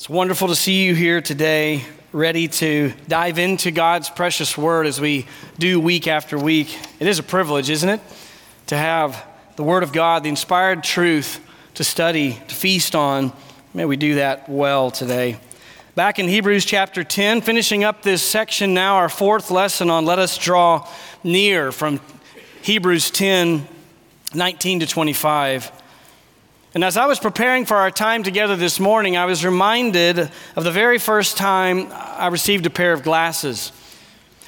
It's wonderful to see you here today, ready to dive into God's precious word as we do week after week. It is a privilege, isn't it? To have the word of God, the inspired truth to study, to feast on. May we do that well today. Back in Hebrews chapter 10, finishing up this section now, our fourth lesson on Let Us Draw Near from Hebrews 10 19 to 25. And as I was preparing for our time together this morning, I was reminded of the very first time I received a pair of glasses.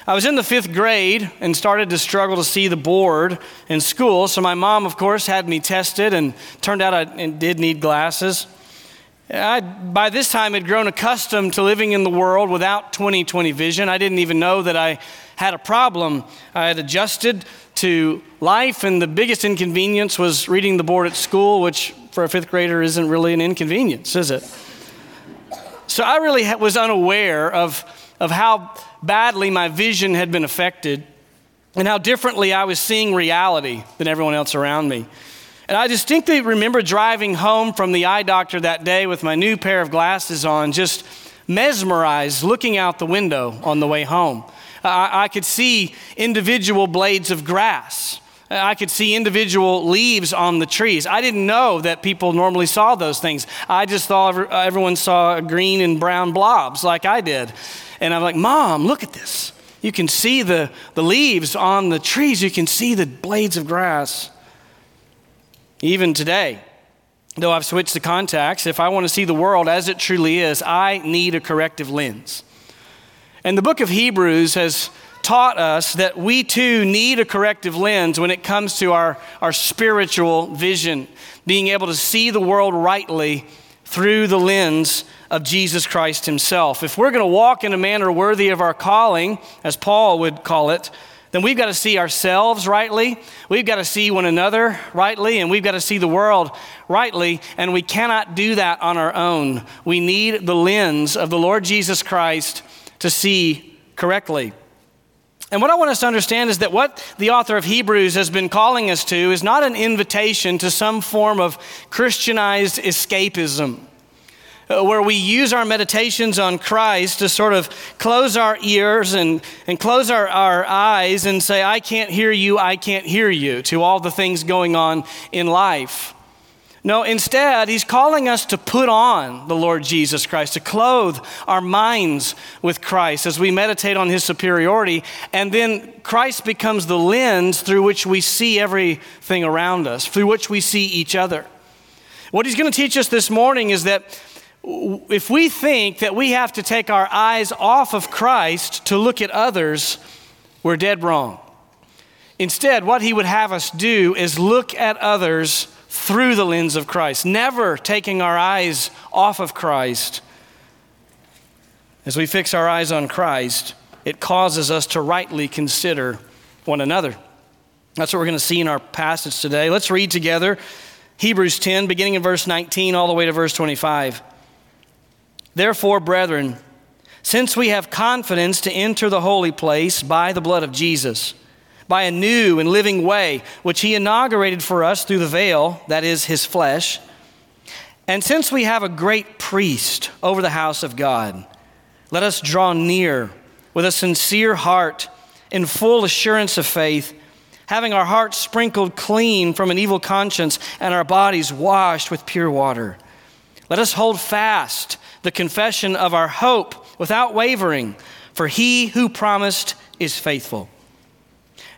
I was in the fifth grade and started to struggle to see the board in school. So my mom, of course, had me tested and turned out I did need glasses. I, by this time, had grown accustomed to living in the world without 20 20 vision. I didn't even know that I had a problem. I had adjusted to life, and the biggest inconvenience was reading the board at school, which for a fifth grader isn't really an inconvenience, is it? So I really was unaware of, of how badly my vision had been affected and how differently I was seeing reality than everyone else around me. And I distinctly remember driving home from the eye doctor that day with my new pair of glasses on, just mesmerized looking out the window on the way home. I, I could see individual blades of grass. I could see individual leaves on the trees. I didn't know that people normally saw those things. I just thought everyone saw green and brown blobs like I did. And I'm like, Mom, look at this. You can see the, the leaves on the trees, you can see the blades of grass. Even today, though I've switched the contacts, if I want to see the world as it truly is, I need a corrective lens. And the book of Hebrews has taught us that we too need a corrective lens when it comes to our, our spiritual vision, being able to see the world rightly through the lens of Jesus Christ Himself. If we're going to walk in a manner worthy of our calling, as Paul would call it, then we've got to see ourselves rightly, we've got to see one another rightly, and we've got to see the world rightly, and we cannot do that on our own. We need the lens of the Lord Jesus Christ to see correctly. And what I want us to understand is that what the author of Hebrews has been calling us to is not an invitation to some form of Christianized escapism, uh, where we use our meditations on Christ to sort of close our ears and, and close our, our eyes and say, I can't hear you, I can't hear you, to all the things going on in life. No, instead, he's calling us to put on the Lord Jesus Christ, to clothe our minds with Christ as we meditate on his superiority. And then Christ becomes the lens through which we see everything around us, through which we see each other. What he's going to teach us this morning is that if we think that we have to take our eyes off of Christ to look at others, we're dead wrong. Instead, what he would have us do is look at others through the lens of Christ, never taking our eyes off of Christ. As we fix our eyes on Christ, it causes us to rightly consider one another. That's what we're going to see in our passage today. Let's read together Hebrews 10, beginning in verse 19 all the way to verse 25. Therefore, brethren, since we have confidence to enter the holy place by the blood of Jesus, by a new and living way, which he inaugurated for us through the veil, that is, his flesh. And since we have a great priest over the house of God, let us draw near with a sincere heart in full assurance of faith, having our hearts sprinkled clean from an evil conscience and our bodies washed with pure water. Let us hold fast the confession of our hope without wavering, for he who promised is faithful.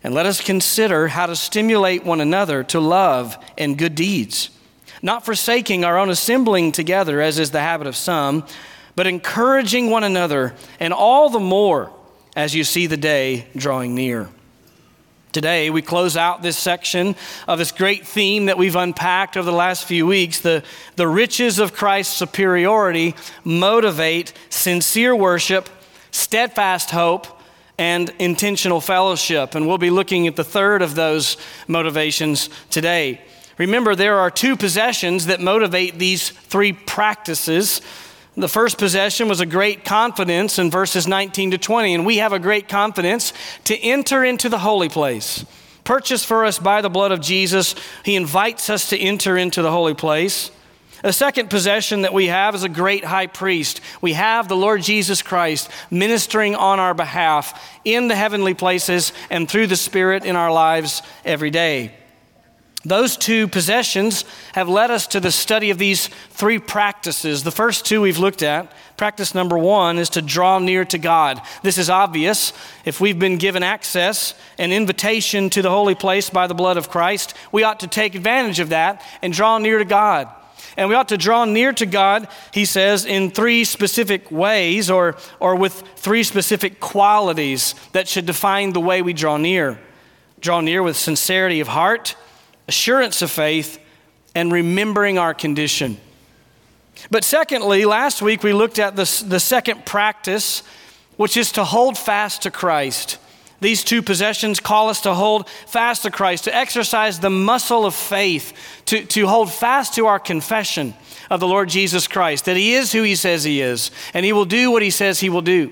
And let us consider how to stimulate one another to love and good deeds, not forsaking our own assembling together, as is the habit of some, but encouraging one another, and all the more as you see the day drawing near. Today, we close out this section of this great theme that we've unpacked over the last few weeks. The, the riches of Christ's superiority motivate sincere worship, steadfast hope, and intentional fellowship. And we'll be looking at the third of those motivations today. Remember, there are two possessions that motivate these three practices. The first possession was a great confidence in verses 19 to 20, and we have a great confidence to enter into the holy place. Purchased for us by the blood of Jesus, He invites us to enter into the holy place. The second possession that we have is a great high priest. We have the Lord Jesus Christ ministering on our behalf in the heavenly places and through the Spirit in our lives every day. Those two possessions have led us to the study of these three practices. The first two we've looked at. Practice number one is to draw near to God. This is obvious. If we've been given access, and invitation to the holy place by the blood of Christ, we ought to take advantage of that and draw near to God. And we ought to draw near to God, he says, in three specific ways or, or with three specific qualities that should define the way we draw near. Draw near with sincerity of heart, assurance of faith, and remembering our condition. But secondly, last week we looked at the, the second practice, which is to hold fast to Christ. These two possessions call us to hold fast to Christ, to exercise the muscle of faith, to, to hold fast to our confession of the Lord Jesus Christ, that He is who He says He is, and He will do what He says He will do.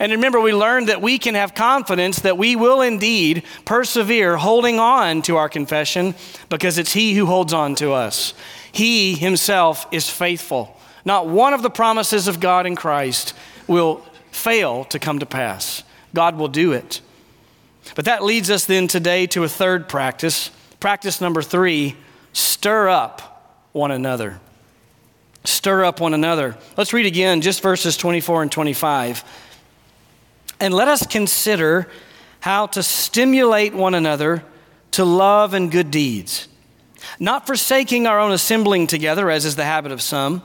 And remember, we learned that we can have confidence that we will indeed persevere holding on to our confession because it's He who holds on to us. He Himself is faithful. Not one of the promises of God in Christ will fail to come to pass. God will do it. But that leads us then today to a third practice. Practice number three stir up one another. Stir up one another. Let's read again just verses 24 and 25. And let us consider how to stimulate one another to love and good deeds, not forsaking our own assembling together, as is the habit of some,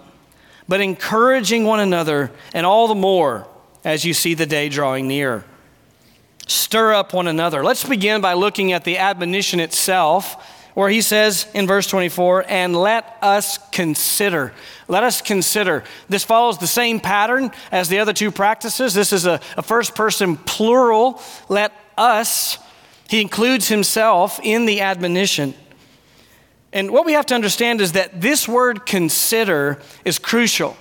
but encouraging one another, and all the more as you see the day drawing near. Stir up one another. Let's begin by looking at the admonition itself, where he says in verse 24, and let us consider. Let us consider. This follows the same pattern as the other two practices. This is a, a first person plural. Let us. He includes himself in the admonition. And what we have to understand is that this word consider is crucial.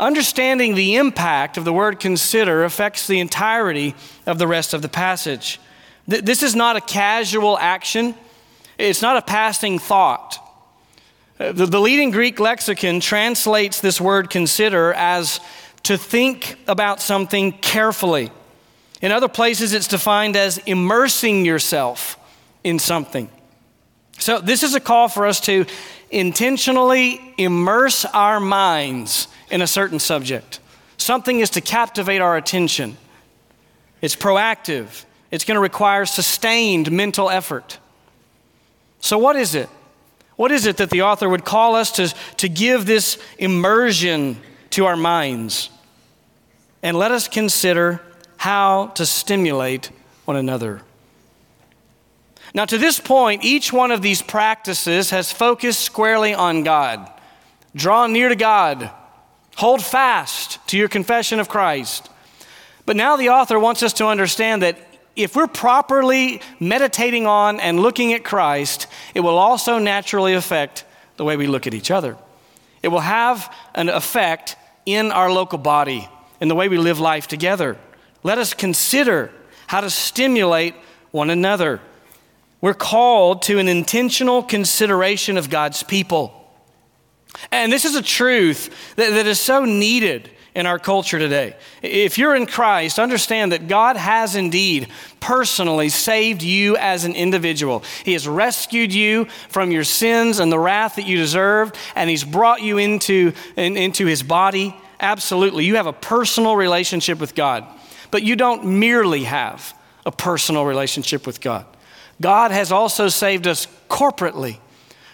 Understanding the impact of the word consider affects the entirety of the rest of the passage. This is not a casual action, it's not a passing thought. Uh, the, the leading Greek lexicon translates this word consider as to think about something carefully. In other places, it's defined as immersing yourself in something. So, this is a call for us to intentionally immerse our minds in a certain subject. Something is to captivate our attention. It's proactive. It's going to require sustained mental effort. So, what is it? What is it that the author would call us to, to give this immersion to our minds? And let us consider how to stimulate one another. Now, to this point, each one of these practices has focused squarely on God. Draw near to God, Hold fast to your confession of Christ. But now the author wants us to understand that if we're properly meditating on and looking at Christ, it will also naturally affect the way we look at each other. It will have an effect in our local body, in the way we live life together. Let us consider how to stimulate one another. We're called to an intentional consideration of God's people. And this is a truth that, that is so needed in our culture today. If you're in Christ, understand that God has indeed personally saved you as an individual. He has rescued you from your sins and the wrath that you deserved, and He's brought you into, in, into His body. Absolutely. You have a personal relationship with God, but you don't merely have a personal relationship with God. God has also saved us corporately.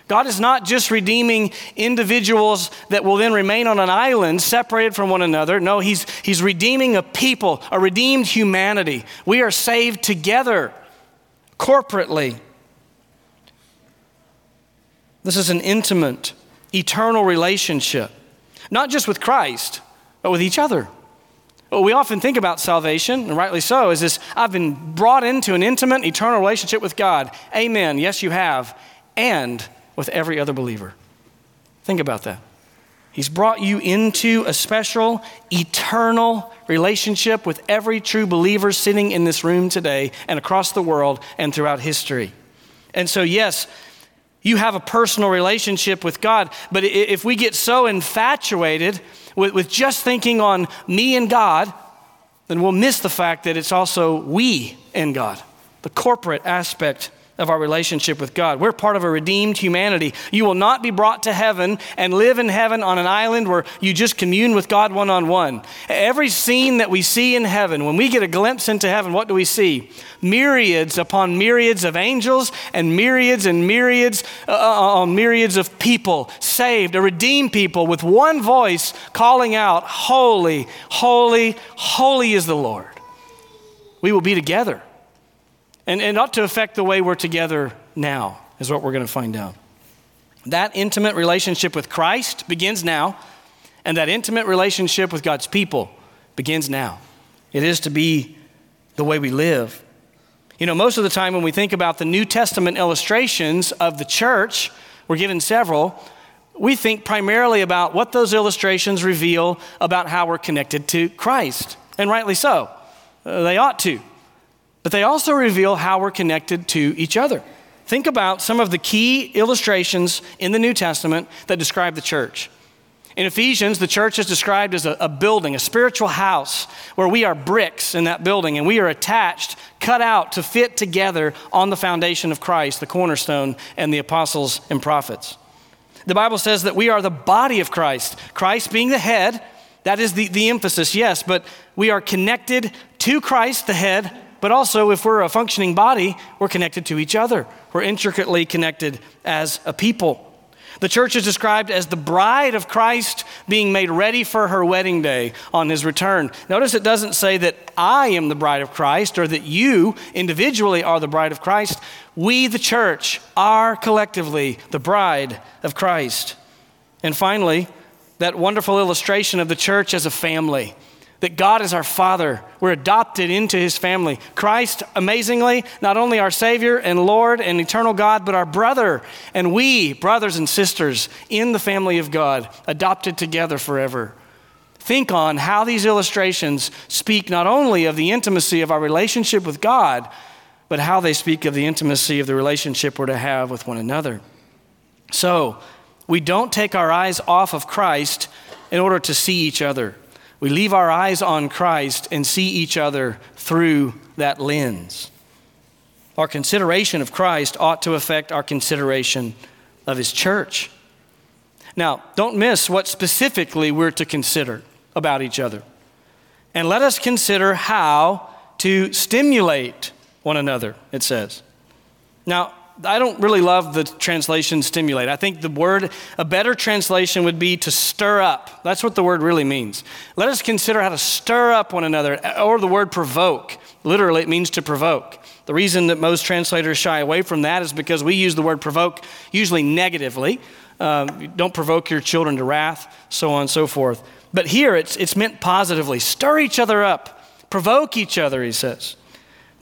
God is not just redeeming individuals that will then remain on an island separated from one another. No, He's, he's redeeming a people, a redeemed humanity. We are saved together, corporately. This is an intimate, eternal relationship, not just with Christ, but with each other. What we often think about salvation, and rightly so, is this I've been brought into an intimate, eternal relationship with God. Amen. Yes, you have. And with every other believer. Think about that. He's brought you into a special, eternal relationship with every true believer sitting in this room today and across the world and throughout history. And so, yes, You have a personal relationship with God. But if we get so infatuated with, with just thinking on me and God, then we'll miss the fact that it's also we and God, the corporate aspect of our relationship with God. We're part of a redeemed humanity. You will not be brought to heaven and live in heaven on an island where you just commune with God one on one. Every scene that we see in heaven, when we get a glimpse into heaven, what do we see? Myriads upon myriads of angels and myriads and myriads uh, uh, uh myriads of people saved, a redeemed people with one voice calling out, Holy, holy, holy is the Lord. We will be together. And, and ought to affect the way we're together now, is what we're going to find out. That intimate relationship with Christ begins now, and that intimate relationship with God's people begins now. It is to be the way we live. You know, most of the time when we think about the New Testament illustrations of the church, we're given several, we think primarily about what those illustrations reveal about how we're connected to Christ. And rightly so. Uh, they ought to but they also reveal how we're connected to each other. Think about some of the key illustrations in the New Testament that describe the church. In Ephesians, the church is described as a, a, building, a spiritual house, where we are bricks in that building and we are attached, cut out to fit together on the foundation of Christ, the cornerstone, and the apostles and prophets. The Bible says that we are the body of Christ, Christ being the head. That is the, the emphasis, yes, but we are connected to Christ, the head, but also, if we're a functioning body, we're connected to each other. We're intricately connected as a people. The church is described as the bride of Christ being made ready for her wedding day on his return. Notice it doesn't say that I am the bride of Christ or that you individually are the bride of Christ. We, the church, are collectively the bride of Christ. And finally, that wonderful illustration of the church as a family that God is our Father. We're adopted into His family. Christ, amazingly, not only our Savior and Lord and eternal God, but our brother. And we, brothers and sisters, in the family of God, adopted together forever. Think on how these illustrations speak not only of the intimacy of our relationship with God, but how they speak of the intimacy of the relationship we're to have with one another. So, we don't take our eyes off of Christ in order to see each other. We leave our eyes on Christ and see each other through that lens. Our consideration of Christ ought to affect our consideration of His church. Now, don't miss what specifically we're to consider about each other. And let us consider how to stimulate one another, it says. Now, I don't really love the translation stimulate. I think the word, a better translation would be to stir up. That's what the word really means. Let us consider how to stir up one another, or the word provoke. Literally, it means to provoke. The reason that most translators shy away from that is because we use the word provoke usually negatively. Um, don't provoke your children to wrath, so on and so forth. But here it's, it's meant positively. Stir each other up, provoke each other, he says.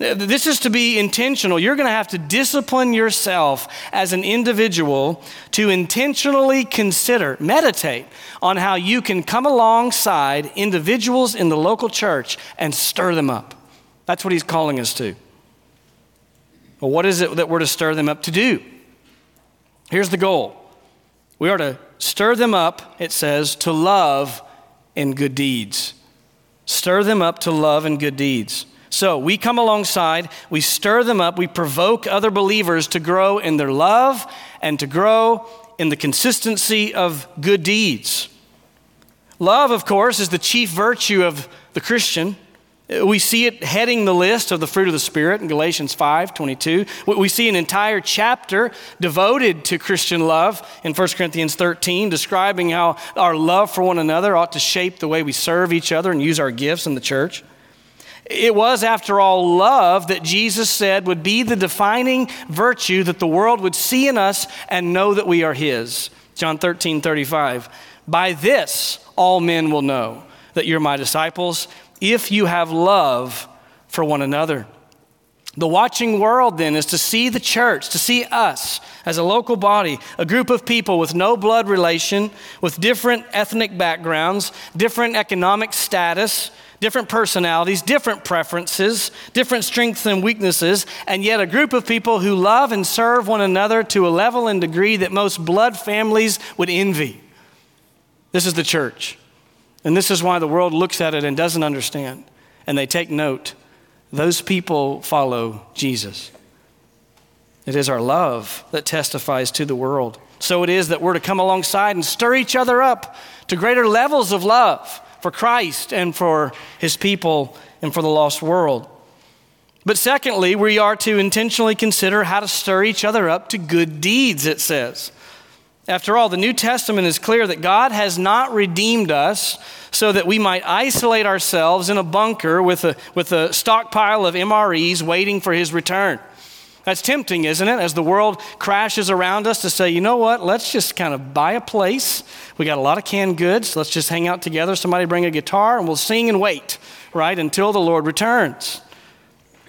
This is to be intentional. You're going to have to discipline yourself as an individual to intentionally consider, meditate on how you can come alongside individuals in the local church and stir them up. That's what he's calling us to. Well, what is it that we're to stir them up to do? Here's the goal we are to stir them up, it says, to love and good deeds. Stir them up to love and good deeds. So we come alongside, we stir them up, we provoke other believers to grow in their love and to grow in the consistency of good deeds. Love, of course, is the chief virtue of the Christian. We see it heading the list of the fruit of the Spirit in Galatians 5 22. We see an entire chapter devoted to Christian love in 1 Corinthians 13, describing how our love for one another ought to shape the way we serve each other and use our gifts in the church. It was, after all, love that Jesus said would be the defining virtue that the world would see in us and know that we are His. John 13, 35. By this, all men will know that you're my disciples if you have love for one another. The watching world then is to see the church, to see us as a local body, a group of people with no blood relation, with different ethnic backgrounds, different economic status, different personalities, different preferences, different strengths and weaknesses, and yet a group of people who love and serve one another to a level and degree that most blood families would envy. This is the church. And this is why the world looks at it and doesn't understand. And they take note. Those people follow Jesus. It is our love that testifies to the world. So it is that we're to come alongside and stir each other up to greater levels of love for Christ and for his people and for the lost world. But secondly, we are to intentionally consider how to stir each other up to good deeds, it says. After all, the New Testament is clear that God has not redeemed us so that we might isolate ourselves in a bunker with a, with a stockpile of MREs waiting for his return. That's tempting, isn't it? As the world crashes around us to say, you know what, let's just kind of buy a place. We got a lot of canned goods. Let's just hang out together. Somebody bring a guitar and we'll sing and wait, right, until the Lord returns.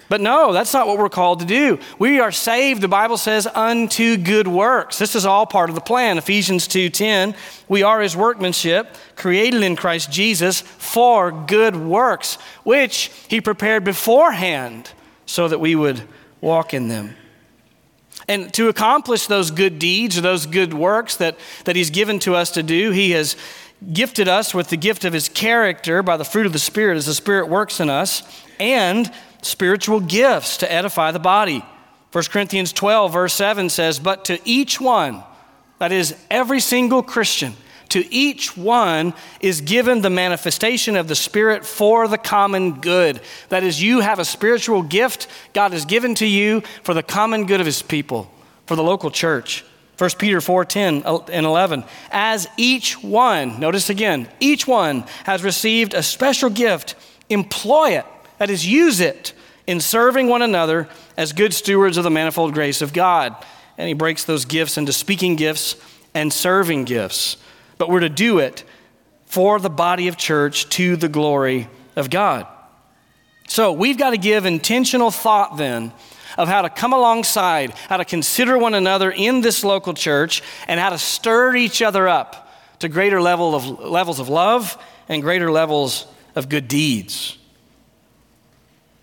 But no, that's not what we're called to do. We are saved, the Bible says, unto good works. This is all part of the plan. Ephesians 2:10, we are his workmanship, created in Christ Jesus for good works, which he prepared beforehand so that we would walk in them. And to accomplish those good deeds or those good works that, that he's given to us to do, he has gifted us with the gift of his character by the fruit of the Spirit as the Spirit works in us, and spiritual gifts to edify the body. 1 Corinthians 12, verse 7 says, But to each one, that is, every single Christian, to each one is given the manifestation of the Spirit for the common good. That is, you have a spiritual gift God has given to you for the common good of His people, for the local church. 1 Peter 4 10 and 11. As each one, notice again, each one has received a special gift, employ it that is, use it in serving one another as good stewards of the manifold grace of God. And he breaks those gifts into speaking gifts and serving gifts. But we're to do it for the body of church to the glory of God. So we've got to give intentional thought then of how to come alongside, how to consider one another in this local church, and how to stir each other up to greater level of, levels of love and greater levels of good deeds.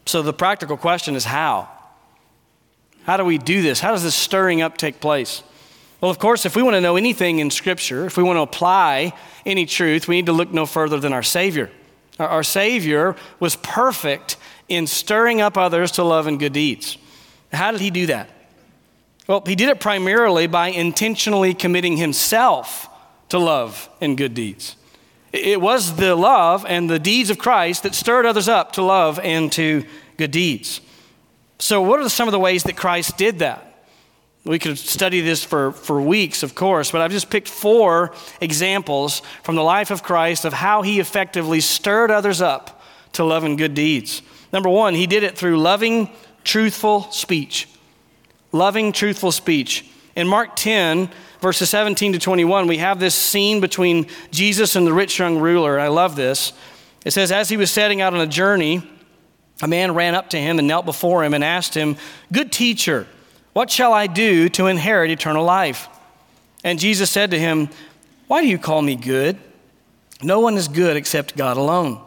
So the practical question is how? How do we do this? How does this stirring up take place? Well, of course, if we want to know anything in Scripture, if we want to apply any truth, we need to look no further than our Savior. Our, our Savior was perfect in stirring up others to love and good deeds. How did he do that? Well, he did it primarily by intentionally committing himself to love and good deeds. It was the love and the deeds of Christ that stirred others up to love and to good deeds. So, what are some of the ways that Christ did that? We could study this for, for weeks, of course, but I've just picked four examples from the life of Christ of how he effectively stirred others up to love and good deeds. Number one, he did it through loving, truthful speech. Loving, truthful speech. In Mark 10, verses 17 to 21, we have this scene between Jesus and the rich young ruler. I love this. It says, As he was setting out on a journey, a man ran up to him and knelt before him and asked him, Good teacher, what shall I do to inherit eternal life? And Jesus said to him, Why do you call me good? No one is good except God alone.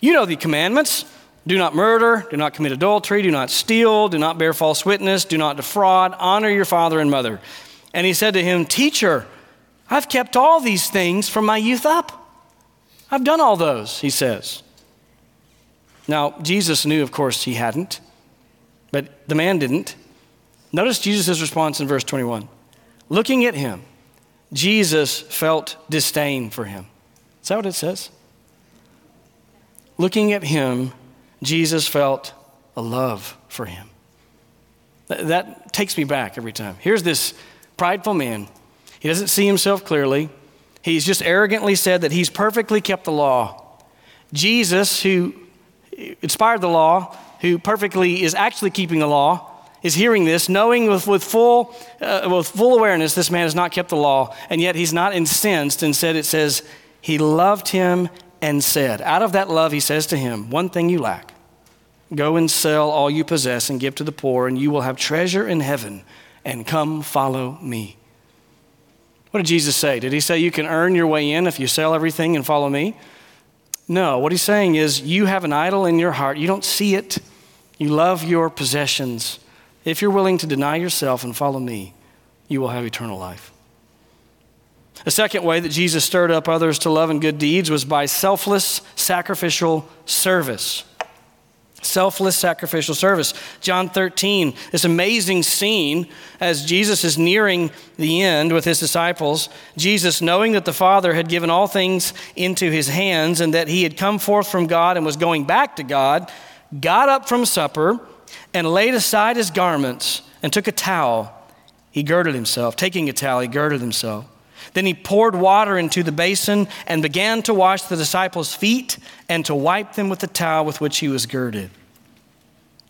You know the commandments do not murder, do not commit adultery, do not steal, do not bear false witness, do not defraud, honor your father and mother. And he said to him, Teacher, I've kept all these things from my youth up. I've done all those, he says. Now, Jesus knew, of course, he hadn't, but the man didn't. Notice Jesus' response in verse 21. Looking at him, Jesus felt disdain for him. Is that what it says? Looking at him, Jesus felt a love for him. That takes me back every time. Here's this prideful man. He doesn't see himself clearly. He's just arrogantly said that he's perfectly kept the law. Jesus, who inspired the law, who perfectly is actually keeping the law, is hearing this, knowing with, with, full, uh, with full awareness this man has not kept the law, and yet he's not incensed. Instead, it says, he loved him and said, Out of that love, he says to him, One thing you lack. Go and sell all you possess and give to the poor, and you will have treasure in heaven and come follow me. What did Jesus say? Did he say you can earn your way in if you sell everything and follow me? No, what he's saying is you have an idol in your heart. You don't see it. You love your possessions. If you're willing to deny yourself and follow me, you will have eternal life. The second way that Jesus stirred up others to love and good deeds was by selfless sacrificial service. Selfless sacrificial service. John 13, this amazing scene as Jesus is nearing the end with his disciples. Jesus, knowing that the Father had given all things into his hands and that he had come forth from God and was going back to God, got up from supper and laid aside his garments and took a towel. He girded himself. Taking a towel, he girded himself. Then he poured water into the basin and began to wash the disciples' feet and to wipe them with the towel with which he was girded.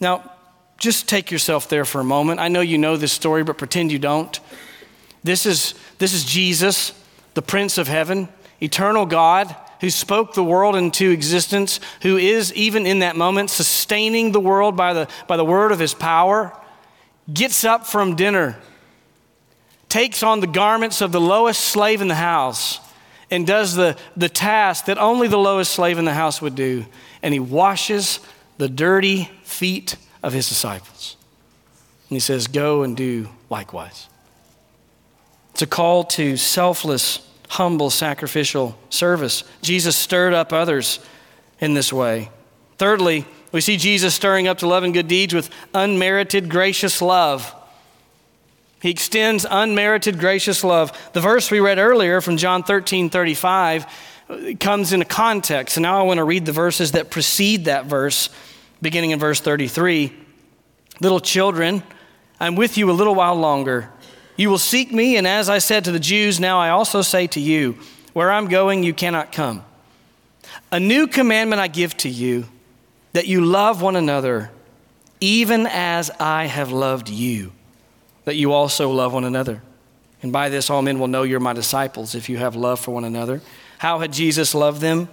Now, just take yourself there for a moment. I know you know this story, but pretend you don't. This is, this is Jesus, the Prince of Heaven, eternal God, who spoke the world into existence, who is, even in that moment, sustaining the world by the, by the word of his power, gets up from dinner takes on the garments of the lowest slave in the house and does the, the task that only the lowest slave in the house would do. And he washes the dirty feet of his disciples. And he says, Go and do likewise. It's a call to selfless, humble, sacrificial service. Jesus stirred up others in this way. Thirdly, we see Jesus stirring up to love and good deeds with unmerited, gracious love. He extends unmerited gracious love. The verse we read earlier from John 13 35 uh, comes in a context. And now I want to read the verses that precede that verse, beginning in verse 33. Little children, I'm with you a little while longer. You will seek me, and as I said to the Jews, now I also say to you, where I'm going, you cannot come. A new commandment I give to you, that you love one another, even as I have loved you that you also love one another. And by this, all men will know you're my disciples if you have love for one another. How had Jesus loved them?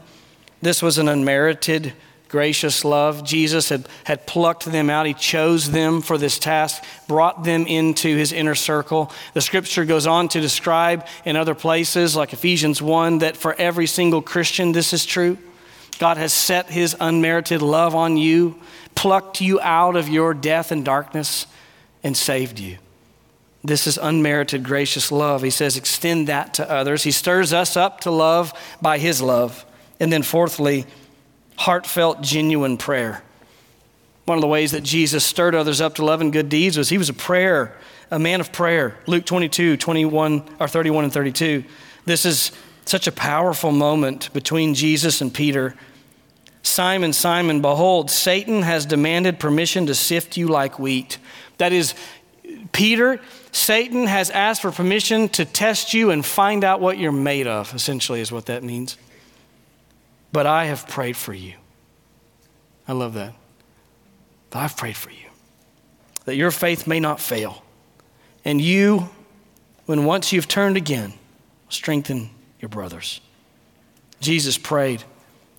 This was an unmerited, gracious love. Jesus had, had plucked them out. He chose them for this task, brought them into his inner circle. The scripture goes on to describe in other places, like Ephesians 1, that for every single Christian, this is true. God has set his unmerited love on you, plucked you out of your death and darkness, and saved you. This is unmerited, gracious love. He says, extend that to others. He stirs us up to love by his love. And then, fourthly, heartfelt, genuine prayer. One of the ways that Jesus stirred others up to love and good deeds was he was a prayer, a man of prayer. Luke 22, 21, or 31 and 32. This is such a powerful moment between Jesus and Peter. Simon, Simon, behold, Satan has demanded permission to sift you like wheat. That is, Peter, Satan has asked for permission to test you and find out what you're made of, essentially, is what that means. But I have prayed for you. I love that. But I've prayed for you that your faith may not fail. And you, when once you've turned again, strengthen your brothers. Jesus prayed,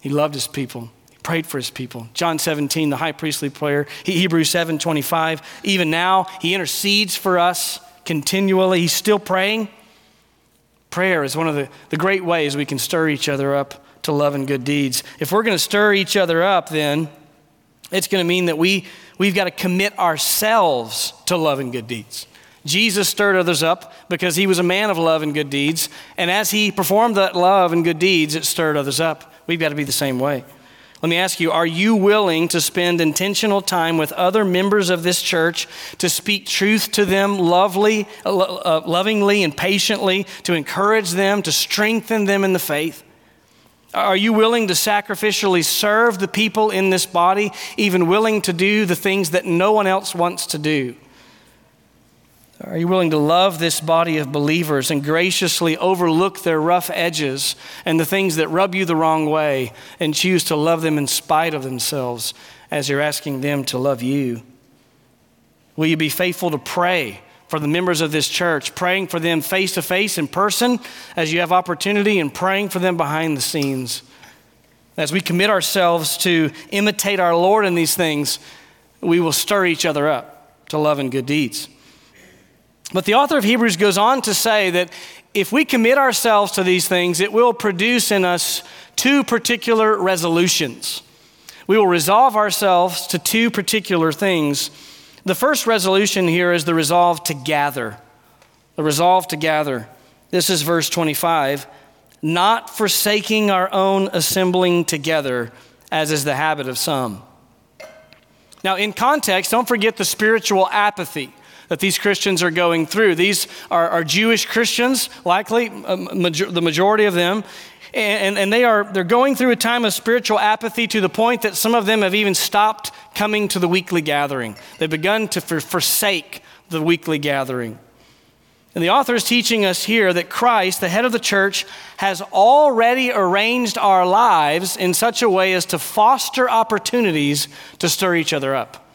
he loved his people He prayed for his people. John 17, the high priestly prayer. Hebrews 7, 25. Even now, he intercedes for us continually. He's still praying. Prayer is one of the, the great ways we can stir each other up to love and good deeds. If we're going to stir each other up, then it's going to mean that we, we've got to commit ourselves to love and good deeds. Jesus stirred others up because he was a man of love and good deeds. And as he performed that love and good deeds, it stirred others up. We've got to be the same way. Let me ask you, are you willing to spend intentional time with other members of this church to speak truth to them lovely, uh, lovingly and patiently, to encourage them, to strengthen them in the faith? Are you willing to sacrificially serve the people in this body, even willing to do the things that no one else wants to do? Are you willing to love this body of believers and graciously overlook their rough edges and the things that rub you the wrong way and choose to love them in spite of themselves as you're asking them to love you? Will you be faithful to pray for the members of this church, praying for them face to face in person as you have opportunity and praying for them behind the scenes? As we commit ourselves to imitate our Lord in these things, we will stir each other up to love and good deeds. But the author of Hebrews goes on to say that if we commit ourselves to these things, it will produce in us two particular resolutions. We will resolve ourselves to two particular things. The first resolution here is the resolve to gather. The resolve to gather. This is verse 25 not forsaking our own assembling together, as is the habit of some. Now, in context, don't forget the spiritual apathy that these Christians are going through. These are, are Jewish Christians, likely, uh, major, the majority of them. And, and they are they're going through a time of spiritual apathy to the point that some of them have even stopped coming to the weekly gathering. They've begun to for, forsake the weekly gathering. And the author is teaching us here that Christ, the head of the church, has already arranged our lives in such a way as to foster opportunities to stir each other up.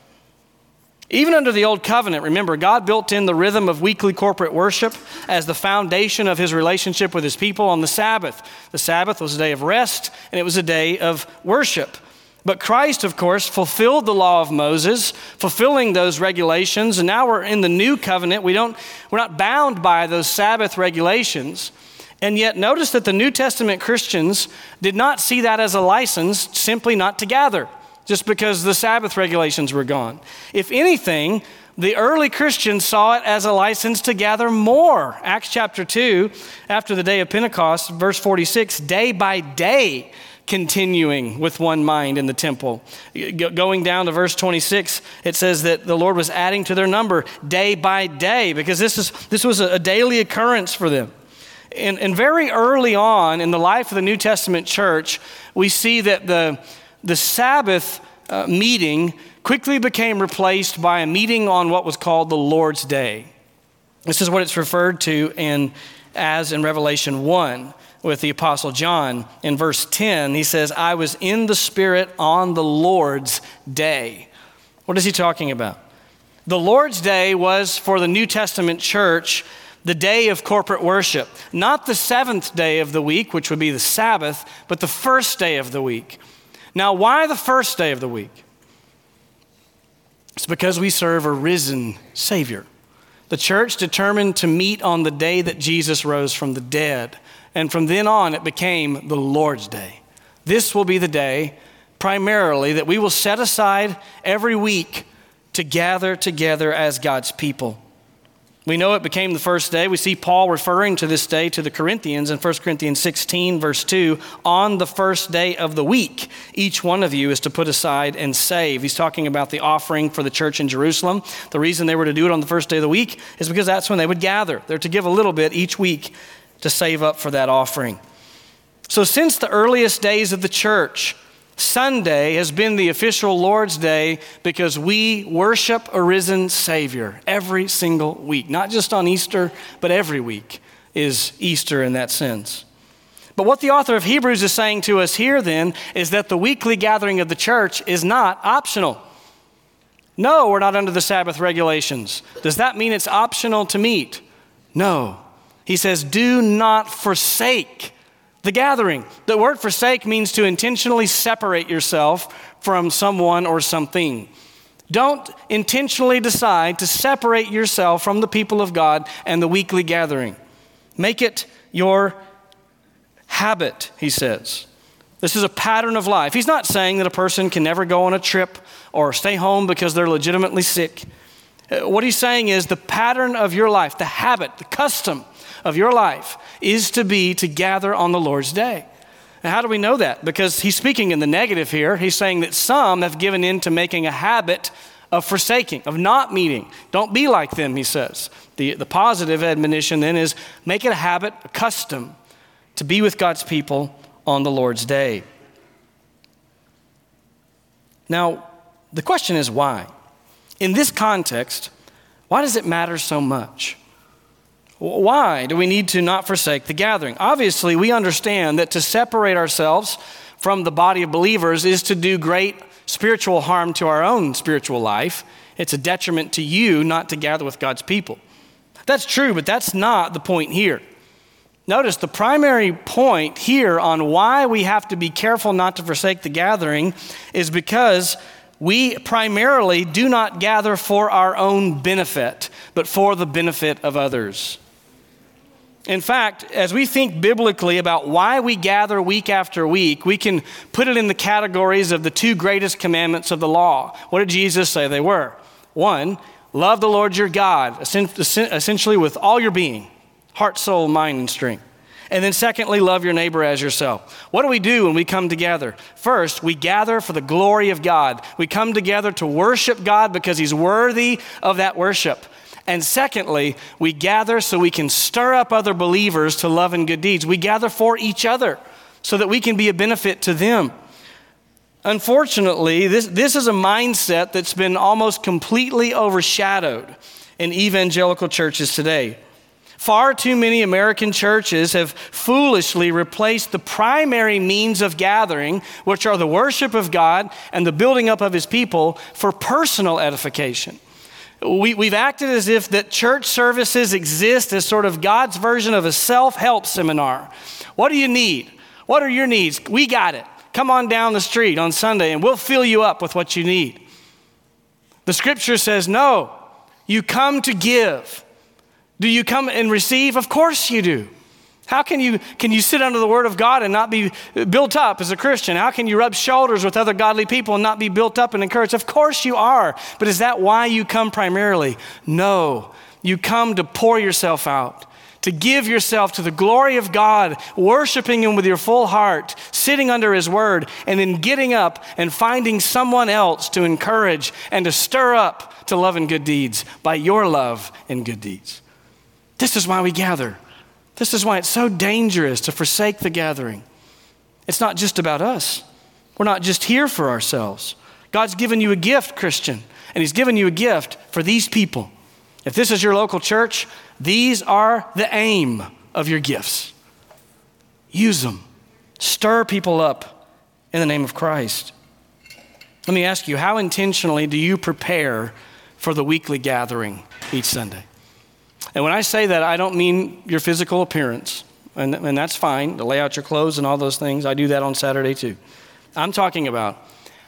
Even under the Old Covenant, remember, God built in the rhythm of weekly corporate worship as the foundation of his relationship with his people on the Sabbath. The Sabbath was a day of rest, and it was a day of worship. But Christ, of course, fulfilled the law of Moses, fulfilling those regulations, and now we're in the new covenant. We don't, we're not bound by those Sabbath regulations. And yet, notice that the New Testament Christians did not see that as a license simply not to gather just because the Sabbath regulations were gone. If anything, the early Christians saw it as a license to gather more. Acts chapter 2, after the day of Pentecost, verse 46, day by day continuing with one mind in the temple. Going down to verse 26, it says that the Lord was adding to their number day by day because this, is, this was a daily occurrence for them. And, and very early on in the life of the New Testament church, we see that the the Sabbath uh, meeting quickly became replaced by a meeting on what was called the Lord's Day. This is what it's referred to in, as in Revelation 1 with the Apostle John. In verse 10, he says, I was in the Spirit on the Lord's day. What is he talking about? The Lord's Day was for the New Testament church the day of corporate worship, not the seventh day of the week, which would be the Sabbath, but the first day of the week. Now, why the first day of the week? It's because we serve a risen Savior. The church determined to meet on the day that Jesus rose from the dead. And from then on, it became the Lord's Day. This will be the day, primarily, that we will set aside every week to gather together as God's people. We know it became the first day. We see Paul referring to this day to the Corinthians in 1 Corinthians 16, verse 2. On the first day of the week, each one of you is to put aside and save. He's talking about the offering for the church in Jerusalem. The reason they were to do it on the first day of the week is because that's when they would gather. They're to give a little bit each week to save up for that offering. So, since the earliest days of the church, Sunday has been the official Lord's Day because we worship a risen Savior every single week. Not just on Easter, but every week is Easter in that sense. But what the author of Hebrews is saying to us here then is that the weekly gathering of the church is not optional. No, we're not under the Sabbath regulations. Does that mean it's optional to meet? No. He says, do not forsake the gathering. The word forsake means to intentionally separate yourself from someone or something. Don't intentionally decide to separate yourself from the people of God and the weekly gathering. Make it your habit, he says. This is a pattern of life. He's not saying that a person can never go on a trip or stay home because they're legitimately sick. Uh, what he's saying is the pattern of your life, the habit, the custom of your life is to be to gather on the Lord's day. Now, how do we know that? Because he's speaking in the negative here. He's saying that some have given in to making a habit of forsaking, of not meeting. Don't be like them, he says. The, the positive admonition then is make it a habit, a custom, to be with God's people on the Lord's day. Now, the question is why? In this context, why does it matter so much? Why do we need to not forsake the gathering? Obviously, we understand that to separate ourselves from the body of believers is to do great spiritual harm to our own spiritual life. It's a detriment to you not to gather with God's people. That's true, but that's not the point here. Notice the primary point here on why we have to be careful not to forsake the gathering is because we primarily do not gather for our own benefit, but for the benefit of others. In fact, as we think biblically about why we gather week after week, we can put it in the categories of the two greatest commandments of the law. What did Jesus say they were? One, love the Lord your God, essentially with all your being heart, soul, mind, and strength. And then, secondly, love your neighbor as yourself. What do we do when we come together? First, we gather for the glory of God. We come together to worship God because He's worthy of that worship. And secondly, we gather so we can stir up other believers to love and good deeds. We gather for each other so that we can be a benefit to them. Unfortunately, this, this is a mindset that's been almost completely overshadowed in evangelical churches today. Far too many American churches have foolishly replaced the primary means of gathering, which are the worship of God and the building up of His people, for personal edification. We, we've acted as if that church services exist as sort of God's version of a self help seminar. What do you need? What are your needs? We got it. Come on down the street on Sunday and we'll fill you up with what you need. The scripture says, no, you come to give. Do you come and receive? Of course you do. How can you, can you sit under the word of God and not be built up as a Christian? How can you rub shoulders with other godly people and not be built up and encouraged? Of course you are. But is that why you come primarily? No. You come to pour yourself out, to give yourself to the glory of God, worshiping Him with your full heart, sitting under His word, and then getting up and finding someone else to encourage and to stir up to love and good deeds by your love and good deeds. This is why we gather. This is why it's so dangerous to forsake the gathering. It's not just about us, we're not just here for ourselves. God's given you a gift, Christian, and He's given you a gift for these people. If this is your local church, these are the aim of your gifts. Use them, stir people up in the name of Christ. Let me ask you, how intentionally do you prepare for the weekly gathering each Sunday? And when I say that, I don't mean your physical appearance, and, and that's fine to lay out your clothes and all those things. I do that on Saturday too. I'm talking about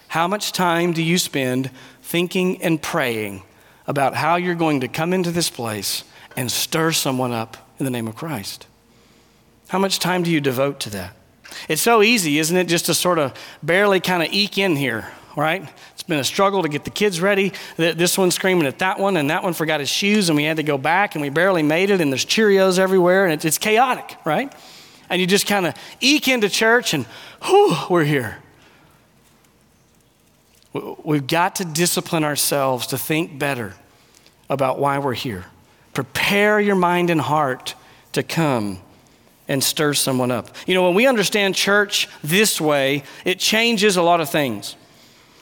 how much time do you spend thinking and praying about how you're going to come into this place and stir someone up in the name of Christ? How much time do you devote to that? It's so easy, isn't it, just to sort of barely kind of eke in here, right? Been a struggle to get the kids ready. This one's screaming at that one, and that one forgot his shoes, and we had to go back, and we barely made it, and there's Cheerios everywhere, and it's, chaotic, right? And you just kind of eke into church, and whew, we're here. We've got to discipline ourselves to think better about why we're here. Prepare your mind and heart to come and stir someone up. You know, when we understand church this way, it changes a lot of things.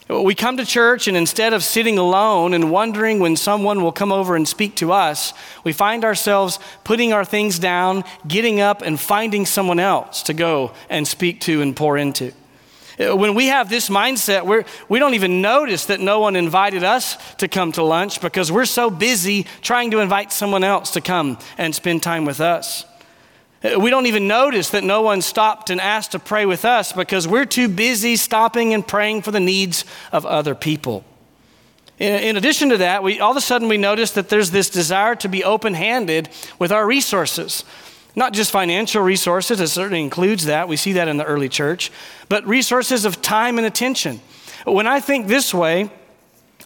We come to church, and instead of sitting alone and wondering when someone will come over and speak to us, we find ourselves putting our things down, getting up, and finding someone else to go and speak to and pour into. Uh, when we have this mindset, we're, we don't even notice that no one invited us to come to lunch because we're so busy trying to invite someone else to come and spend time with us. We don't even notice that no one stopped and asked to pray with us because we're too busy stopping and praying for the needs of other people. In, addition to that, we, all of a sudden we notice that there's this desire to be open handed with our resources. Not just financial resources, it certainly includes that. We see that in the early church, but resources of time and attention. When I think this way,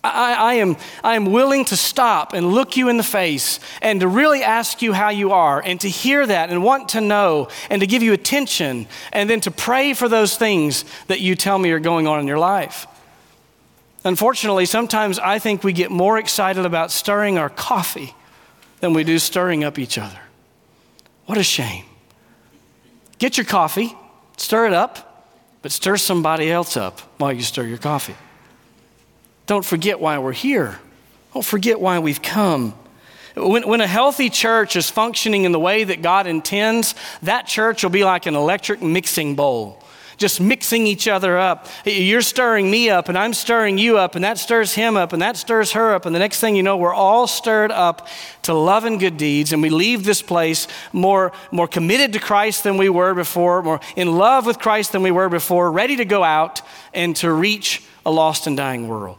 I, I, am, I am willing to stop and look you in the face and to really ask you how you are and to hear that and want to know and to give you attention and then to pray for those things that you tell me are going on in your life. Unfortunately, sometimes I think we get more excited about stirring our coffee than we do stirring up each other. What a shame. Get your coffee, stir it up, but stir somebody else up while you stir your coffee. Don't forget why we're here. Don't forget why we've come. When, when, a healthy church is functioning in the way that God intends, that church will be like an electric mixing bowl, just mixing each other up. You're stirring me up, and I'm stirring you up, and that stirs him up, and that stirs her up. And the next thing you know, we're all stirred up to love and good deeds, and we leave this place more, more committed to Christ than we were before, more in love with Christ than we were before, ready to go out and to reach a lost and dying world.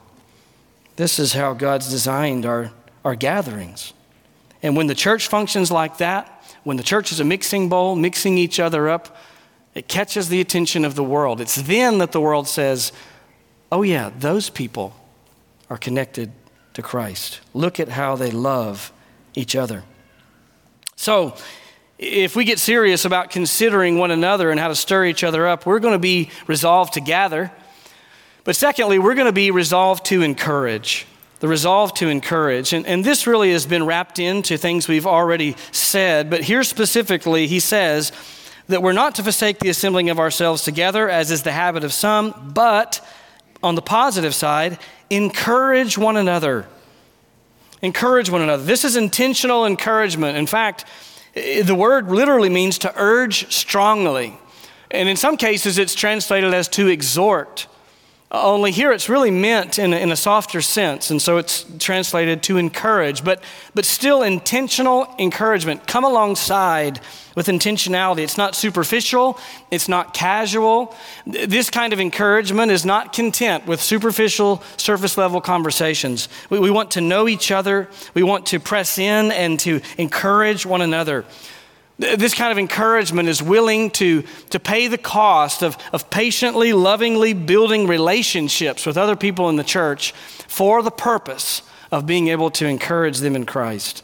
This is how God's designed our, our gatherings. And when the church functions like that, when the church is a mixing bowl, mixing each other up, it catches the attention of the world. It's then that the world says, oh, yeah, those people are connected to Christ. Look at how they love each other. So, if we get serious about considering one another and how to stir each other up, we're going to be resolved to gather. But secondly, we're going to be resolved to encourage. The resolve to encourage. And, and this really has been wrapped into things we've already said. But here specifically, he says that we're not to forsake the assembling of ourselves together, as is the habit of some, but on the positive side, encourage one another. Encourage one another. This is intentional encouragement. In fact, the word literally means to urge strongly. And in some cases, it's translated as to exhort. Uh, only here it's really meant in a, in a, softer sense, and so it's translated to encourage, but, but still intentional encouragement. Come alongside with intentionality. It's not superficial, it's not casual. This kind of encouragement is not content with superficial, surface level conversations. We, we want to know each other, we want to press in and to encourage one another. This kind of encouragement is willing to, to pay the cost of, of patiently, lovingly building relationships with other people in the church for the purpose of being able to encourage them in Christ.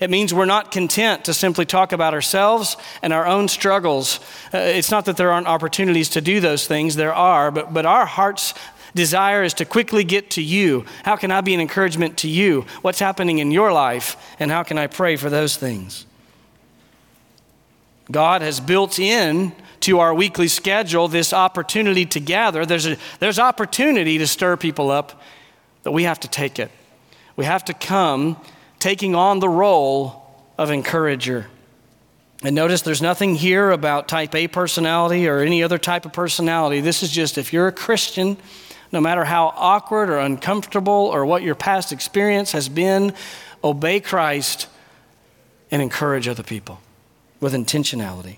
It means we're not content to simply talk about ourselves and our own struggles. Uh, it's not that there aren't opportunities to do those things, there are, but, but our heart's desire is to quickly get to you. How can I be an encouragement to you? What's happening in your life? And how can I pray for those things? God has built in to our weekly schedule this opportunity to gather. There's, a, there's opportunity to stir people up, but we have to take it. We have to come taking on the role of encourager. And notice there's nothing here about type A personality or any other type of personality. This is just if you're a Christian, no matter how awkward or uncomfortable or what your past experience has been, obey Christ and encourage other people with intentionality.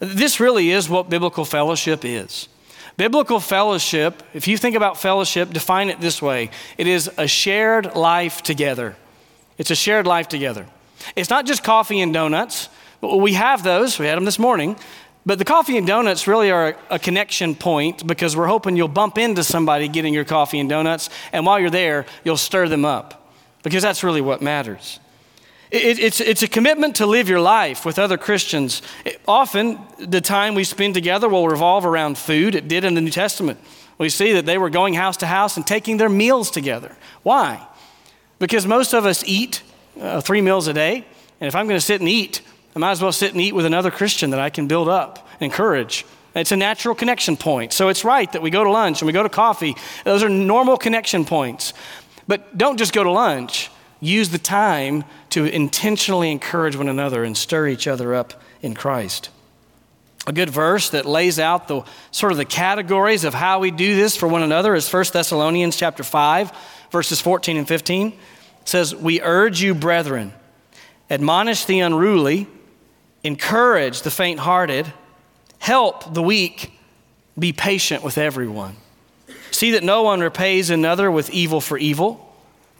This really is what biblical fellowship is. Biblical fellowship, if you think about fellowship, define it this way it is a shared life together. It's a shared life together. It's not just coffee and donuts. We have those, we had them this morning. But the coffee and donuts really are a connection point because we're hoping you'll bump into somebody getting your coffee and donuts, and while you're there, you'll stir them up because that's really what matters. It, it's, it's a commitment to live your life with other Christians. It, often, the time we spend together will revolve around food. It did in the New Testament. We see that they were going house to house and taking their meals together. Why? Because most of us eat uh, three meals a day, and if I'm going to sit and eat, I might as well sit and eat with another Christian that I can build up, and encourage. It's a natural connection point. So it's right that we go to lunch and we go to coffee. Those are normal connection points. But don't just go to lunch use the time to intentionally encourage one another and stir each other up in Christ. A good verse that lays out the sort of the categories of how we do this for one another is 1 Thessalonians chapter 5 verses 14 and 15. It says, "We urge you, brethren, admonish the unruly, encourage the faint-hearted, help the weak, be patient with everyone. See that no one repays another with evil for evil."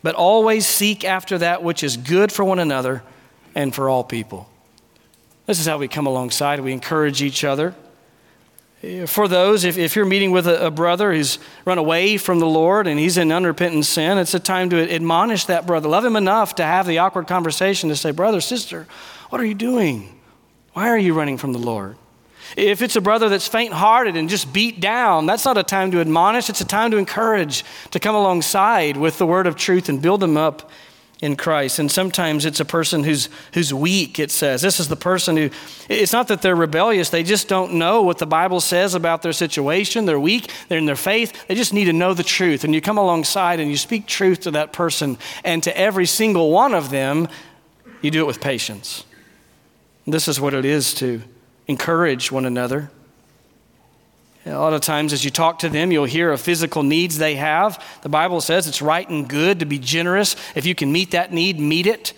But always seek after that which is good for one another and for all people. This is how we come alongside. We encourage each other. For those, if, if you're meeting with a, a brother who's run away from the Lord and he's in unrepentant sin, it's a time to admonish that brother. Love him enough to have the awkward conversation to say, Brother, sister, what are you doing? Why are you running from the Lord? If it's a brother that's faint hearted and just beat down, that's not a time to admonish. It's a time to encourage, to come alongside with the word of truth and build them up in Christ. And sometimes it's a person who's, who's weak, it says. This is the person who, it's not that they're rebellious, they just don't know what the Bible says about their situation. They're weak, they're in their faith, they just need to know the truth. And you come alongside and you speak truth to that person, and to every single one of them, you do it with patience. This is what it is to encourage one another. A lot of times, as you talk to them, you'll hear of physical needs they have. The Bible says it's right and good to be generous. If you can meet that need, meet it.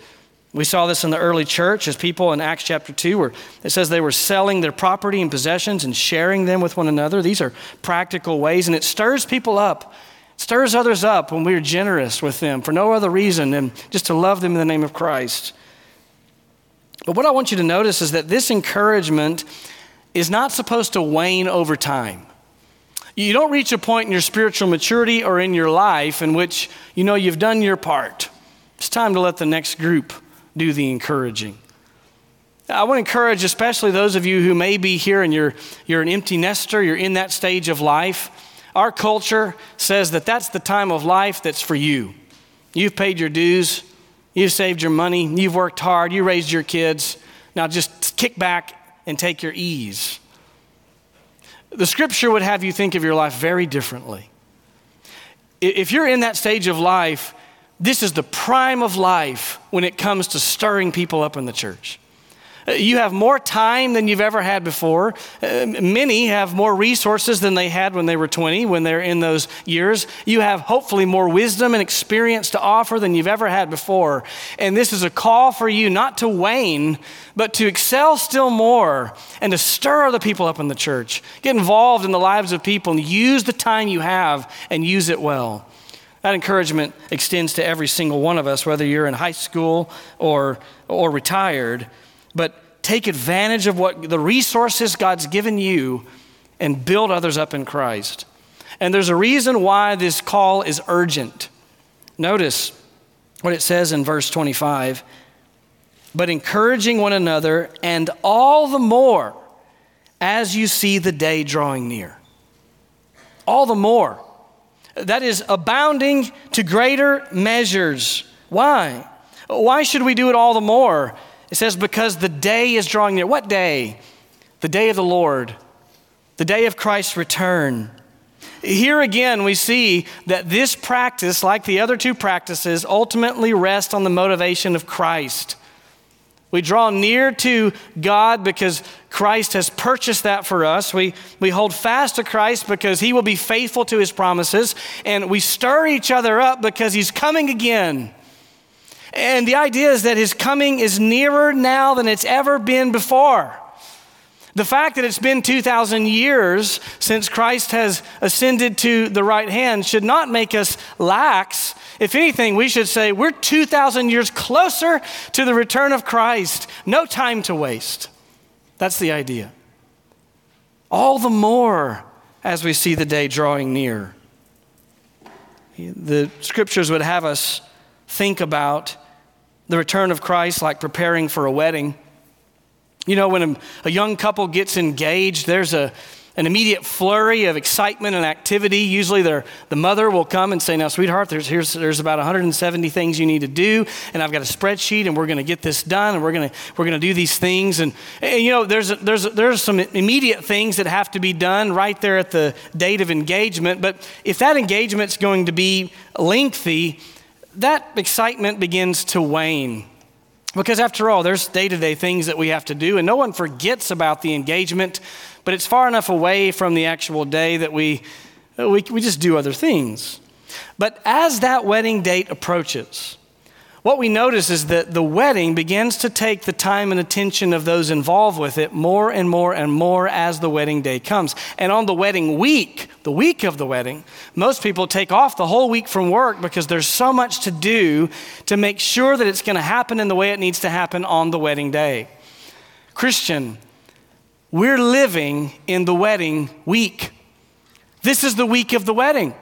We saw this in the early church as people in Acts chapter 2, where it says they were selling their property and possessions and sharing them with one another. These are practical ways, and it stirs people up, it stirs others up when we're generous with them for no other reason than just to love them in the name of Christ. But what I want you to notice is that this encouragement is not supposed to wane over time. You don't reach a point in your spiritual maturity or in your life in which you know you've done your part. It's time to let the next group do the encouraging. I want to encourage, especially those of you who may be here and you're, you're an empty nester, you're in that stage of life. Our culture says that that's the time of life that's for you. You've paid your dues, you've saved your money, you've worked hard, you raised your kids. Now just kick back and take your ease. The scripture would have you think of your life very differently. If you're in that stage of life, this is the prime of life when it comes to stirring people up in the church. You have more time than you've ever had before. Uh, many have more resources than they had when they were 20, when they're in those years. You have hopefully more wisdom and experience to offer than you've ever had before. And this is a call for you not to wane, but to excel still more and to stir other people up in the church. Get involved in the lives of people and use the time you have and use it well. That encouragement extends to every single one of us, whether you're in high school or, or retired. But take advantage of what the resources God's given you and build others up in Christ. And there's a reason why this call is urgent. Notice what it says in verse 25 but encouraging one another, and all the more as you see the day drawing near. All the more that is abounding to greater measures. Why? Why should we do it all the more? It says, because the day is drawing near. What day? The day of the Lord, the day of Christ's return. Here again, we see that this practice, like the other two practices, ultimately rests on the motivation of Christ. We draw near to God because Christ has purchased that for us. We, we hold fast to Christ because he will be faithful to his promises. And we stir each other up because he's coming again. And the idea is that his coming is nearer now than it's ever been before. The fact that it's been 2,000 years since Christ has ascended to the right hand should not make us lax if anything, we should say we're 2,000 years closer to the return of Christ. No time to waste. That's the idea. All the more as we see the day drawing near. The scriptures would have us think about the return of Christ like preparing for a wedding. You know, when a, a young couple gets engaged, there's a an immediate flurry of excitement and activity. Usually, the mother will come and say, Now, sweetheart, there's, here's, there's about 170 things you need to do, and I've got a spreadsheet, and we're going to get this done, and we're going we're gonna do these things. And, and you know, there's, there's, there's some immediate things that have to be done right there at the date of engagement. But if that engagement's going to be lengthy, that excitement begins to wane. Because after all, there's day to day things that we have to do, and no one forgets about the engagement but it's far enough away from the actual day that we, we, we just do other things. But as that wedding date approaches, what we notice is that the wedding begins to take the time and attention of those involved with it more and more and more as the wedding day comes. And on the wedding week, the week of the wedding, most people take off the whole week from work because there's so much to do to make sure that it's going to happen in the way it needs to happen on the wedding day. Christian, we're living in the wedding week. This is the week of the wedding.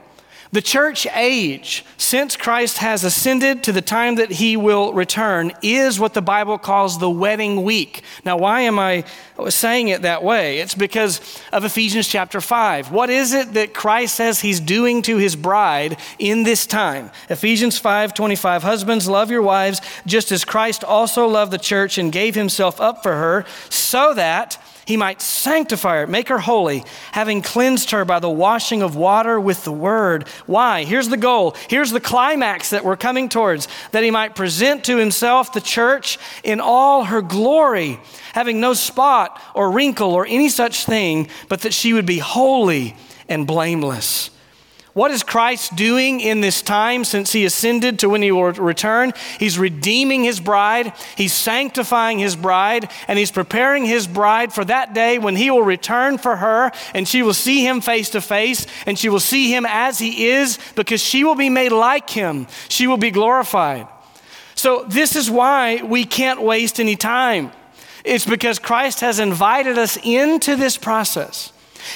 The church age, since Christ has ascended to the time that he will return, is what the Bible calls the wedding week. Now, why am I saying it that way? It's because of Ephesians chapter 5. What is it that Christ says he's doing to his bride in this time? Ephesians 5 25. Husbands, love your wives, just as Christ also loved the church and gave himself up for her, so that he might sanctify her, make her holy, having cleansed her by the washing of water with the word. Why? Here's the goal. Here's the climax that we're coming towards that he might present to himself the church in all her glory, having no spot or wrinkle or any such thing, but that she would be holy and blameless. What is Christ doing in this time since he ascended to when he will return? He's redeeming his bride, he's sanctifying his bride, and he's preparing his bride for that day when he will return for her and she will see him face to face and she will see him as he is because she will be made like him. She will be glorified. So, this is why we can't waste any time. It's because Christ has invited us into this process.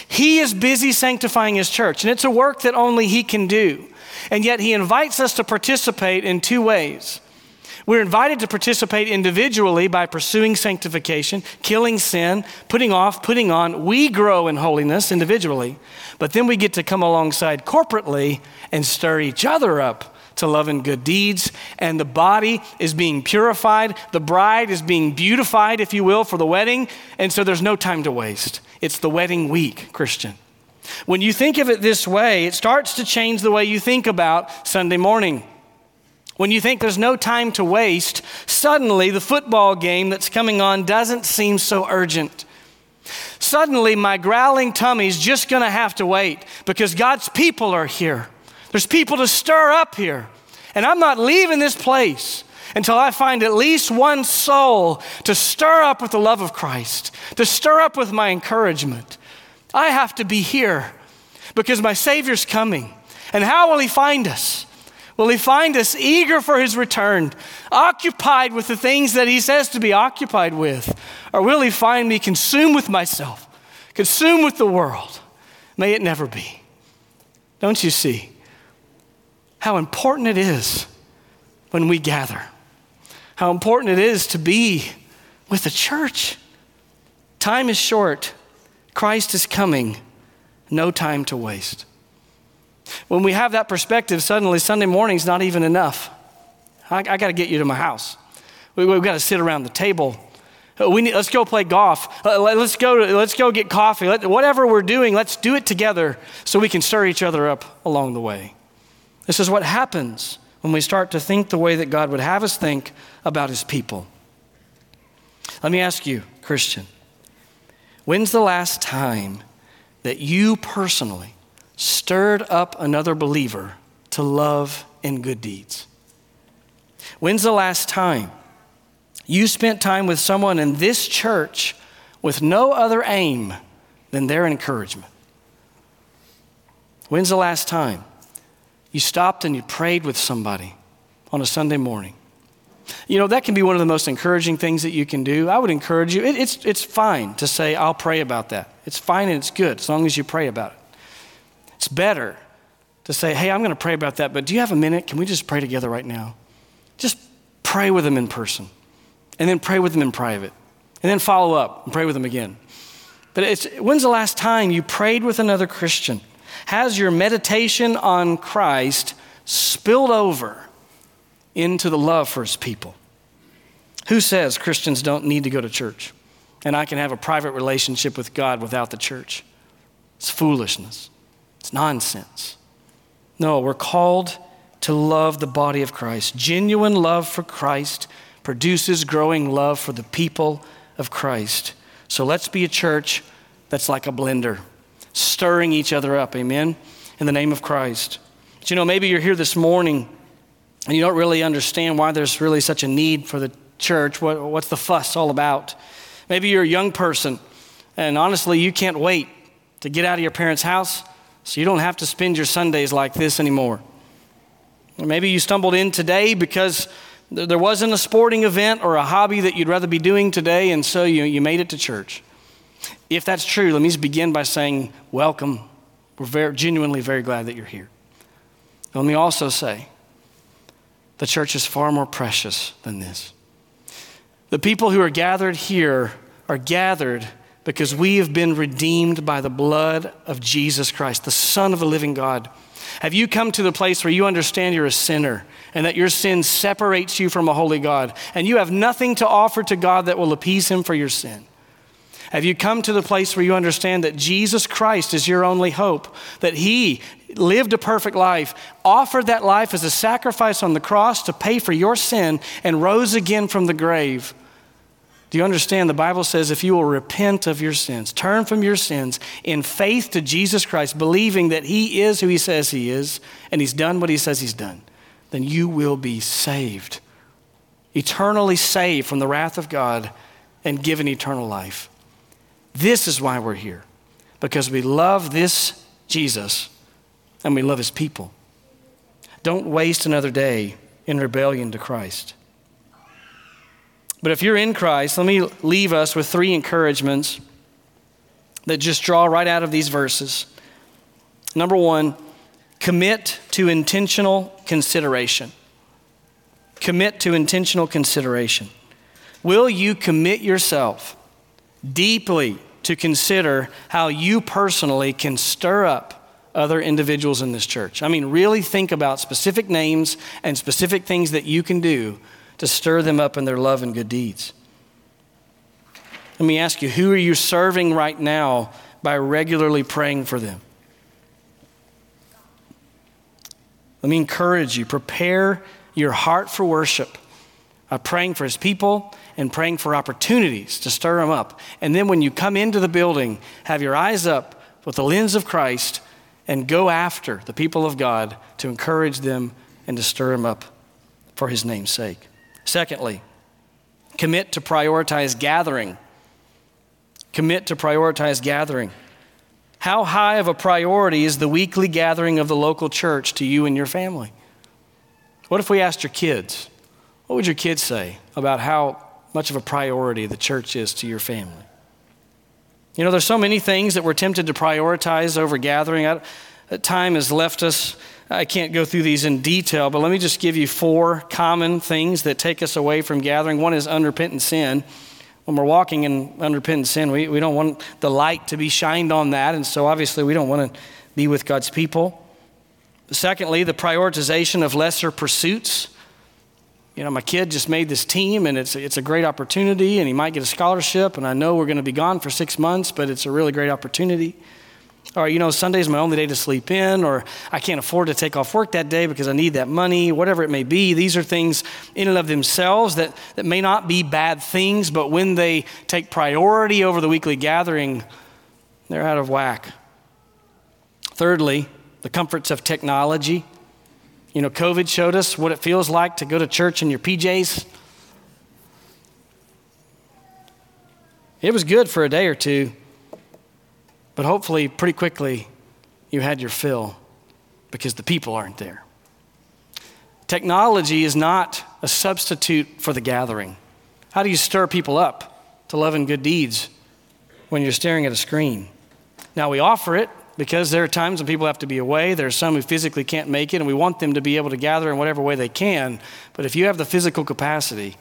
He is busy sanctifying his church, and it's a work that only he can do. And yet, he invites us to participate in two ways. We're invited to participate individually by pursuing sanctification, killing sin, putting off, putting on. We grow in holiness individually, but then we get to come alongside corporately and stir each other up to love and good deeds, and the body is being purified. The bride is being beautified, if you will, for the wedding, and so there's no time to waste. It's the wedding week, Christian. When you think of it this way, it starts to change the way you think about Sunday morning. When you think there's no time to waste, suddenly the football game that's coming on doesn't seem so urgent. Suddenly, my growling tummy's just gonna have to wait because God's people are here. There's people to stir up here. And I'm not leaving this place until I find at least one soul to stir up with the love of Christ, to stir up with my encouragement. I have to be here because my Savior's coming. And how will He find us? Will He find us eager for His return, occupied with the things that He says to be occupied with? Or will He find me consumed with myself, consumed with the world? May it never be. Don't you see? How important it is when we gather, how important it is to be with the church. Time is short, Christ is coming, no time to waste. When we have that perspective, suddenly Sunday morning's not even enough. I, I got to get you to my house. We, have got to sit around the table. Uh, we need, let's go play golf. Uh, let's go, let's go get coffee. Let, whatever we're doing, let's do it together so we can stir each other up along the way. This is what happens when we start to think the way that God would have us think about his people. Let me ask you, Christian, when's the last time that you personally stirred up another believer to love and good deeds? When's the last time you spent time with someone in this church with no other aim than their encouragement? When's the last time? You stopped and you prayed with somebody on a Sunday morning. You know, that can be one of the most encouraging things that you can do. I would encourage you, it, it's, it's fine to say, I'll pray about that. It's fine and it's good as long as you pray about it. It's better to say, hey, I'm going to pray about that, but do you have a minute? Can we just pray together right now? Just pray with them in person, and then pray with them in private, and then follow up and pray with them again. But it's, when's the last time you prayed with another Christian? Has your meditation on Christ spilled over into the love for his people? Who says Christians don't need to go to church and I can have a private relationship with God without the church? It's foolishness, it's nonsense. No, we're called to love the body of Christ. Genuine love for Christ produces growing love for the people of Christ. So let's be a church that's like a blender stirring each other up. Amen? In the name of Christ. But you know, maybe you're here this morning and you don't really understand why there's really such a need for the church. What, what's the fuss all about? Maybe you're a young person and honestly, you can't wait to get out of your parents' house so you don't have to spend your Sundays like this anymore. Or maybe you stumbled in today because there wasn't a sporting event or a hobby that you'd rather be doing today, and so you, you made it to church. If that's true, let me just begin by saying, Welcome. We're very, genuinely very glad that you're here. Let me also say, the church is far more precious than this. The people who are gathered here are gathered because we have been redeemed by the blood of Jesus Christ, the Son of the living God. Have you come to the place where you understand you're a sinner and that your sin separates you from a holy God and you have nothing to offer to God that will appease Him for your sin? Have you come to the place where you understand that Jesus Christ is your only hope? That He lived a perfect life, offered that life as a sacrifice on the cross to pay for your sin, and rose again from the grave? Do you understand? The Bible says if you will repent of your sins, turn from your sins in faith to Jesus Christ, believing that He is who He says He is, and He's done what He says He's done, then you will be saved. Eternally saved from the wrath of God and given eternal life. This is why we're here, because we love this Jesus and we love His people. Don't waste another day in rebellion to Christ. But if you're in Christ, let me leave us with three encouragements that just draw right out of these verses. Number one, commit to intentional consideration. Commit to intentional consideration. Will you commit yourself deeply to consider how you personally can stir up other individuals in this church? I mean, really think about specific names and specific things that you can do to stir them up in their love and good deeds. Let me ask you who are you serving right now by regularly praying for them? Let me encourage you prepare your heart for worship by praying for his people and praying for opportunities to stir them up. And then when you come into the building, have your eyes up with the lens of Christ and go after the people of God to encourage them and to stir them up for his name's sake. Secondly, commit to prioritize gathering. Commit to prioritize gathering. How high of a priority is the weekly gathering of the local church to you and your family? What if we asked your kids? What would your kids say about how much of a priority the church is to your family? You know, there's so many things that we're tempted to prioritize over gathering. Uh, time has left us I can't go through these in detail, but let me just give you four common things that take us away from gathering. One is unrepentant sin. When we're walking in unrepentant sin, we, we don't want the light to be shined on that, and so obviously we don't want to be with God's people. Secondly, the prioritization of lesser pursuits. You know, my kid just made this team, and it's, it's a great opportunity, and he might get a scholarship, and I know we're going to be gone for six months, but it's a really great opportunity. Or, you know, Sunday's my only day to sleep in, or I can't afford to take off work that day because I need that money, whatever it may be. These are things in and of themselves that, that may not be bad things, but when they take priority over the weekly gathering, they're out of whack. Thirdly, the comforts of technology. You know, COVID showed us what it feels like to go to church in your PJs. It was good for a day or two. But hopefully, pretty quickly, you had your fill because the people aren't there. Technology is not a substitute for the gathering. How do you stir people up to love and good deeds when you're staring at a screen? Now, we offer it because there are times when people have to be away. There are some who physically can't make it, and we want them to be able to gather in whatever way they can. But if you have the physical capacity,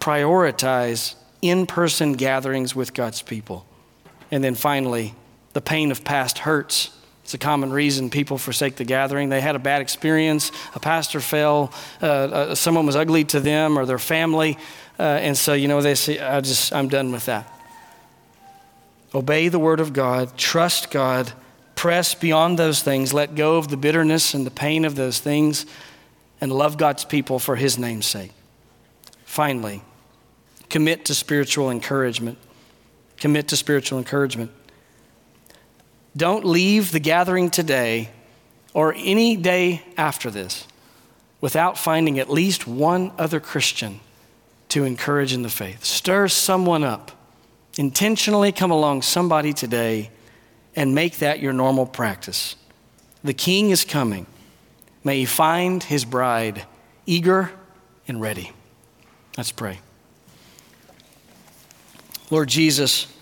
prioritize in person gatherings with God's people. And then finally, the pain of past hurts. It's a common reason people forsake the gathering. They had a bad experience, a pastor fell, uh, uh, someone was ugly to them or their family, uh, and so, you know, they say, I just, I'm done with that. Obey the word of God, trust God, press beyond those things, let go of the bitterness and the pain of those things, and love God's people for his name's sake. Finally, commit to spiritual encouragement. Commit to spiritual encouragement. Don't leave the gathering today or any day after this without finding at least one other Christian to encourage in the faith. Stir someone up. Intentionally come along somebody today and make that your normal practice. The king is coming. May he find his bride eager and ready. Let's pray. Lord Jesus,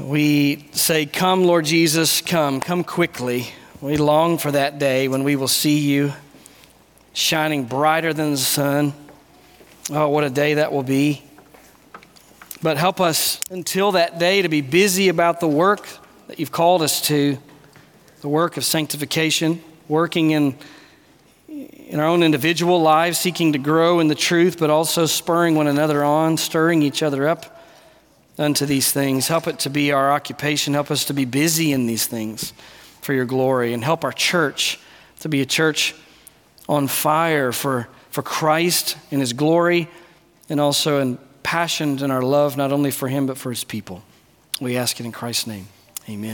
we say, Come, Lord Jesus, come, come quickly. We long for that day when we will see you shining brighter than the sun. Oh, what a day that will be. But help us until that day to be busy about the work that you've called us to the work of sanctification, working in, in our own individual lives, seeking to grow in the truth, but also spurring one another on, stirring each other up unto these things. Help it to be our occupation. Help us to be busy in these things for your glory. And help our church to be a church on fire for, for Christ and his glory and also in passion and our love not only for Him, but for His people. We ask it in Christ's name. Amen.